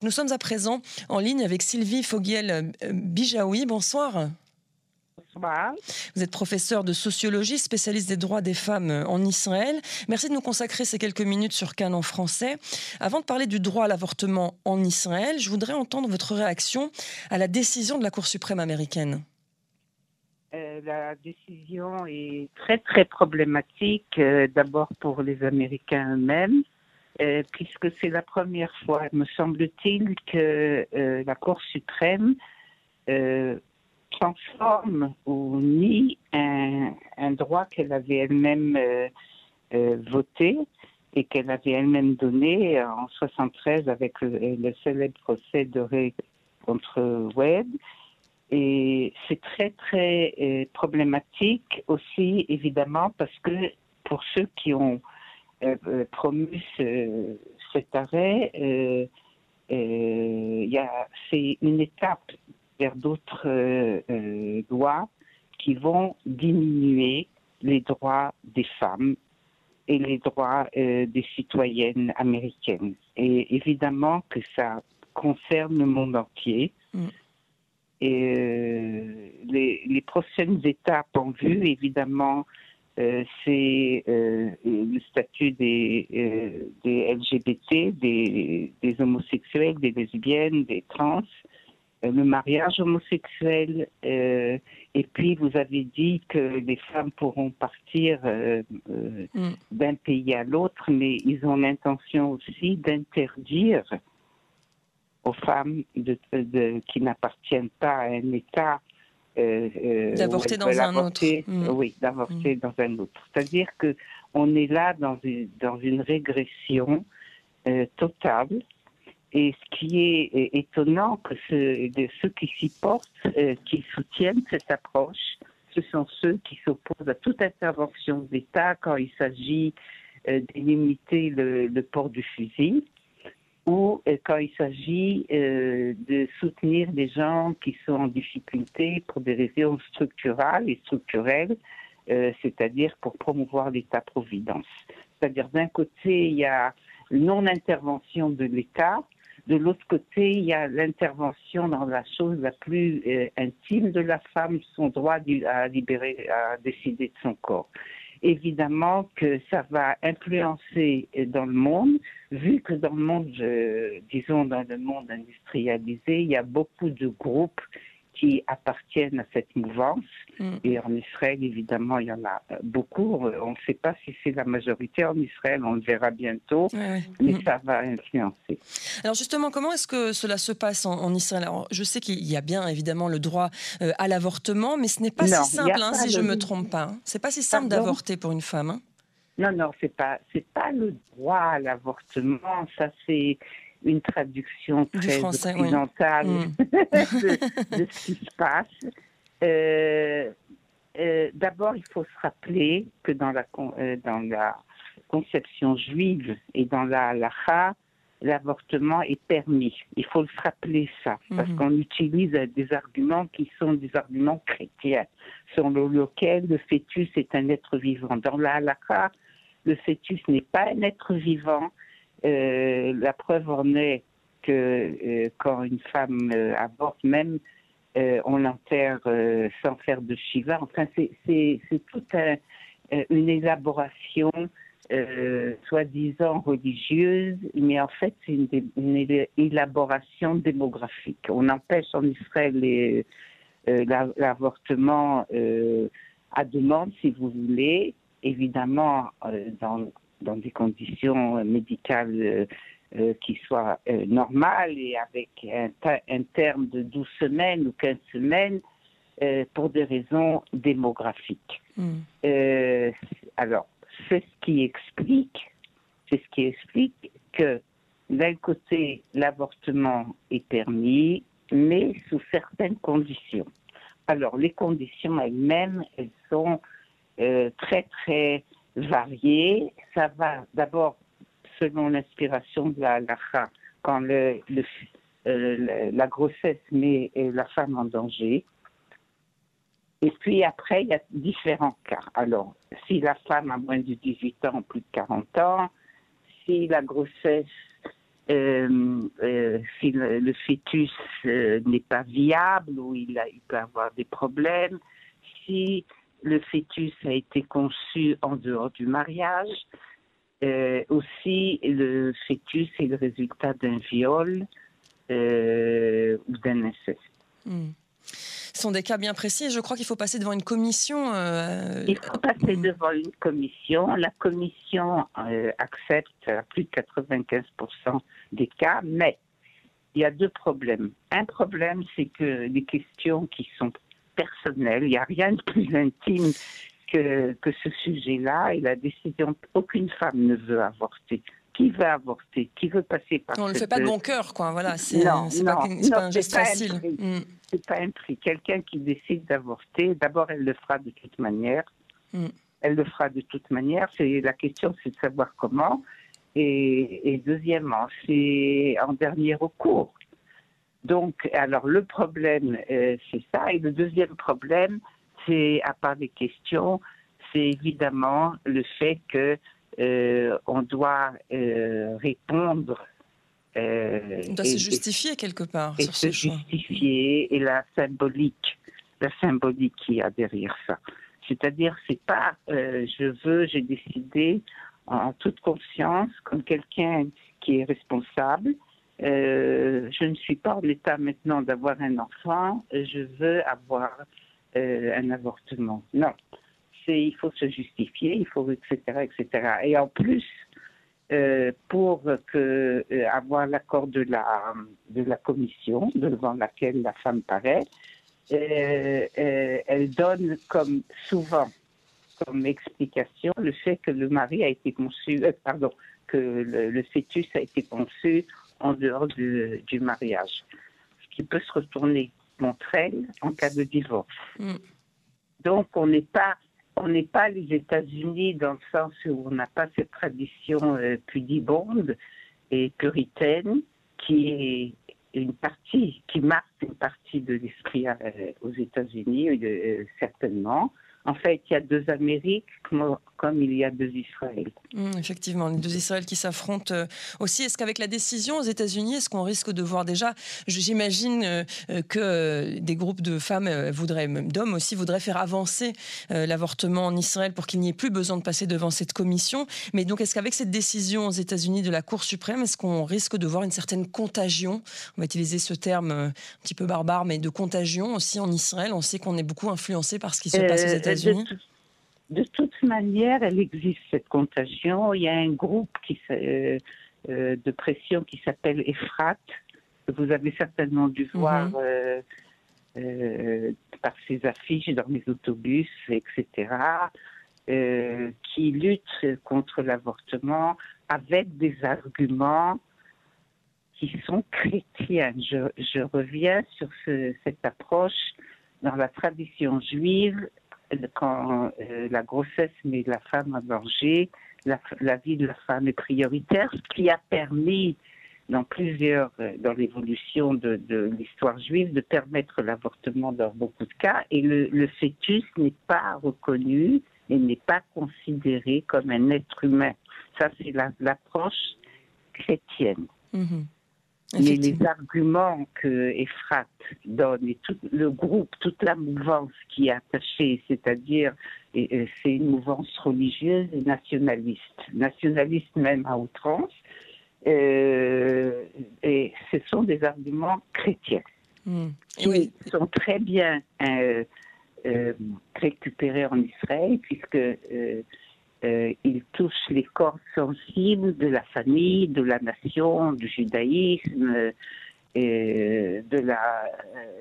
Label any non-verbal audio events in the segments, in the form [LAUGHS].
Nous sommes à présent en ligne avec Sylvie Foguiel-Bijaoui. Bonsoir. Bonsoir. Vous êtes professeur de sociologie, spécialiste des droits des femmes en Israël. Merci de nous consacrer ces quelques minutes sur Canon français. Avant de parler du droit à l'avortement en Israël, je voudrais entendre votre réaction à la décision de la Cour suprême américaine. Euh, la décision est très très problématique, euh, d'abord pour les Américains eux-mêmes, euh, puisque c'est la première fois, me semble-t-il, que euh, la Cour suprême euh, transforme ou nie un, droit qu'elle avait elle-même voté et qu'elle avait elle-même donné en 73 avec le, le célèbre procès de contre Webb. Et c'est très très problématique aussi, évidemment, parce que pour ceux qui ont promu ce, cet arrêt, euh, c'est une étape vers d'autres lois qui vont diminuer les droits des femmes et les droits des citoyennes américaines. Et évidemment que ça concerne le monde entier. Mm. Et les, les, prochaines étapes en vue, évidemment, euh, c'est euh, le statut des, euh, des LGBT, des, des, homosexuels, des lesbiennes, des trans, le mariage homosexuel. et puis, vous avez dit que les femmes pourront partir mm. d'un pays à l'autre, mais ils ont l'intention aussi d'interdire aux femmes de, de, qui n'appartiennent pas à un État euh, euh, d'avorter dans un autre. Mm. Oui, d'avorter mm. dans un autre. C'est-à-dire que on est là dans une, dans une régression euh, totale. Et ce qui est étonnant, que ce, de ceux qui s'y portent, qui soutiennent cette approche, ce sont ceux qui s'opposent à toute intervention d'État quand il s'agit limiter le, le, port du fusil ou euh, quand il s'agit euh, de soutenir des gens qui sont en difficulté pour des raisons structurales et structurelles, euh, c'est-à-dire pour promouvoir l'État-providence. C'est-à-dire d'un côté, il y a non-intervention de l'État, de l'autre côté, il y a l'intervention dans la chose la plus intime de la femme, son droit à libérer, à décider de son corps évidemment que ça va influencer dans le monde, vu que dans le monde, disons dans le monde industrialisé, il y a beaucoup de groupes qui appartiennent à cette mouvance. Mm. Et en Israël, évidemment, il y en a beaucoup. On ne sait pas si c'est la majorité en Israël, on le verra bientôt, mais mm. ça va influencer. Alors justement, comment est-ce que cela se passe en, Israël? Alors, Je sais qu'il y a bien évidemment le droit euh, à l'avortement, mais ce n'est pas si simple, hein, si je ne me trompe pas. Hein. C'est pas si simple d'avorter pour une femme. Hein. Non, non, c'est pas, c'est pas le droit à l'avortement. Ça, c'est une traduction très occidentale [LAUGHS] mm. de, ce qui se passe. Euh, euh, d'abord, il faut se rappeler que dans la, euh, dans la conception juive et dans la halakha, l'avortement est permis. Il faut se rappeler ça, parce mm-hmm. qu'on utilise des arguments qui sont des arguments chrétiens, selon lesquels le fœtus est un être vivant. Dans la halakha, le fœtus n'est pas un être vivant, euh, la preuve en est que euh, quand une femme euh, avorte, même on l'enterre sans faire de shiva. Enfin, c'est toute une élaboration soi-disant religieuse, mais en fait, c'est une, élaboration démographique. On empêche en Israël l'avortement à demande, si vous voulez, évidemment, dans dans des conditions médicales euh, euh, qui soient euh, normales et avec un, un, terme de 12 semaines ou 15 semaines pour des raisons démographiques. Mm. alors, c'est ce qui explique, c'est ce qui explique que d'un côté, l'avortement est permis, mais sous certaines conditions. Alors, les conditions elles-mêmes, elles sont très, très variées. Ça va d'abord selon l'inspiration de la halakha, quand le, euh, la grossesse met euh, la femme en danger. Et puis après, il y a différents cas. Alors, si la femme a moins de 18 ans, plus de 40 ans, si la grossesse si le, fœtus n'est pas viable ou il, il peut avoir des problèmes, si le fœtus a été conçu en dehors du mariage, euh, aussi le fœtus est le résultat d'un viol euh, ou d'un inceste. Hmm. Ce sont des cas bien précis je crois qu'il faut passer devant une commission. Euh, il faut passer hmm. devant une commission. La commission accepte à plus de 95% des cas, mais il y a deux problèmes. Un problème, c'est que les questions qui sont personnel. Il n'y a rien de plus intime que, que ce sujet-là et la décision. Aucune femme ne veut avorter. Qui veut avorter? Qui veut passer par On ne le fait pas de bon cœur, quoi. Voilà, c'est pas, pas, un geste facile. Mm. C'est pas un prix. Quelqu'un qui décide d'avorter, d'abord, elle le fera de toute manière. Mm. Elle le fera de toute manière. C'est la question, c'est de savoir comment. Et, et deuxièmement, c'est en dernier recours. Donc, alors le problème, euh, c'est ça. Et le deuxième problème, c'est, à part les questions, c'est évidemment le fait que euh, on doit euh, répondre. on doit se justifier quelque part. Et se justifier et la symbolique, la symbolique qui a derrière ça. C'est-à-dire, c'est pas je veux, j'ai décidé en toute conscience, comme quelqu'un qui est responsable, euh, je ne suis pas en état maintenant d'avoir un enfant, je veux avoir euh, un avortement. Non, c'est il faut se justifier, il faut etc etc. Et en plus, euh, pour avoir l'accord de la de la commission devant laquelle la femme paraît, elle donne comme souvent comme explication le fait que le mari a été conçu, pardon, que le, fœtus a été conçu en dehors du, mariage, ce qui peut se retourner contre elle en cas de divorce. Mm. Donc, on n'est pas on n'est pas les États-Unis dans le sens où on n'a pas cette tradition euh, pudibonde et puritaine qui est une partie, qui marque une partie de l'esprit euh, aux États-Unis, euh, certainement. En fait, il y a deux Amériques comme, il y a deux Israël. Mmh, effectivement, les deux Israël qui s'affrontent euh, aussi. Est-ce qu'avec la décision aux États-Unis, est-ce qu'on risque de voir déjà, j'imagine euh, euh, que des groupes de femmes voudraient, même d'hommes aussi, voudraient faire avancer l'avortement en Israël pour qu'il n'y ait plus besoin de passer devant cette commission? Mais donc, est-ce qu'avec cette décision aux États-Unis de la Cour suprême, est-ce qu'on risque de voir une certaine contagion? On va utiliser ce terme un petit peu barbare, mais de contagion aussi en Israël. On sait qu'on est beaucoup influencé par ce qui se passe aux États-Unis. De, toute manière, elle existe cette contagion. Il y a un groupe qui, euh, euh, de pression qui s'appelle EFRAT, que vous avez certainement dû mhm. voir euh, par ses affiches dans les autobus, etc., qui lutte contre l'avortement avec des arguments qui sont chrétiens. Je, reviens sur cette approche dans la tradition juive quand euh, la grossesse met la femme à danger, la, vie de la femme est prioritaire, ce qui a permis dans plusieurs, euh, dans l'évolution de, l'histoire juive, de permettre l'avortement dans beaucoup de cas. Et le, fœtus n'est pas reconnu et n'est pas considéré comme un être humain. Ça, c'est l'approche chrétienne. Mm-hmm. Mais les arguments que Ephrat donne et tout le groupe, toute la mouvance qui est attachée, c'est-à-dire c'est une mouvance religieuse et nationaliste, nationaliste même à outrance, euh, et ce sont des arguments chrétiens mmh. qui sont très bien euh, euh, récupérés en Israël puisque euh, il touche les corps sensibles de la famille, de la nation, du judaïsme, euh, euh,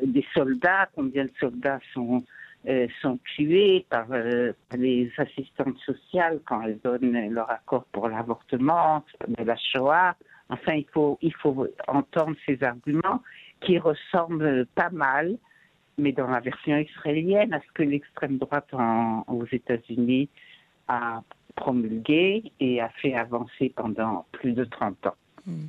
des soldats. Combien de soldats sont, sont tués par, les assistantes sociales quand elles donnent leur accord pour l'avortement, de la Shoah. Enfin, il faut entendre ces arguments qui ressemblent pas mal, mais dans la version israélienne, à ce que l'extrême droite aux États-Unis a promulgué et a fait avancer pendant plus de 30 ans. Hmm.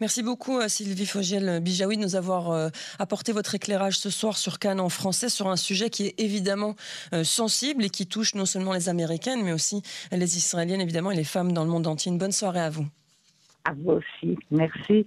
Merci beaucoup à Sylvie Fogiel-Bijaoui de nous avoir euh, apporté votre éclairage ce soir sur Cannes en français, sur un sujet qui est évidemment euh, sensible et qui touche non seulement les Américaines, mais aussi les Israéliennes, évidemment, et les femmes dans le monde entier. Une bonne soirée à vous. À vous aussi. Merci.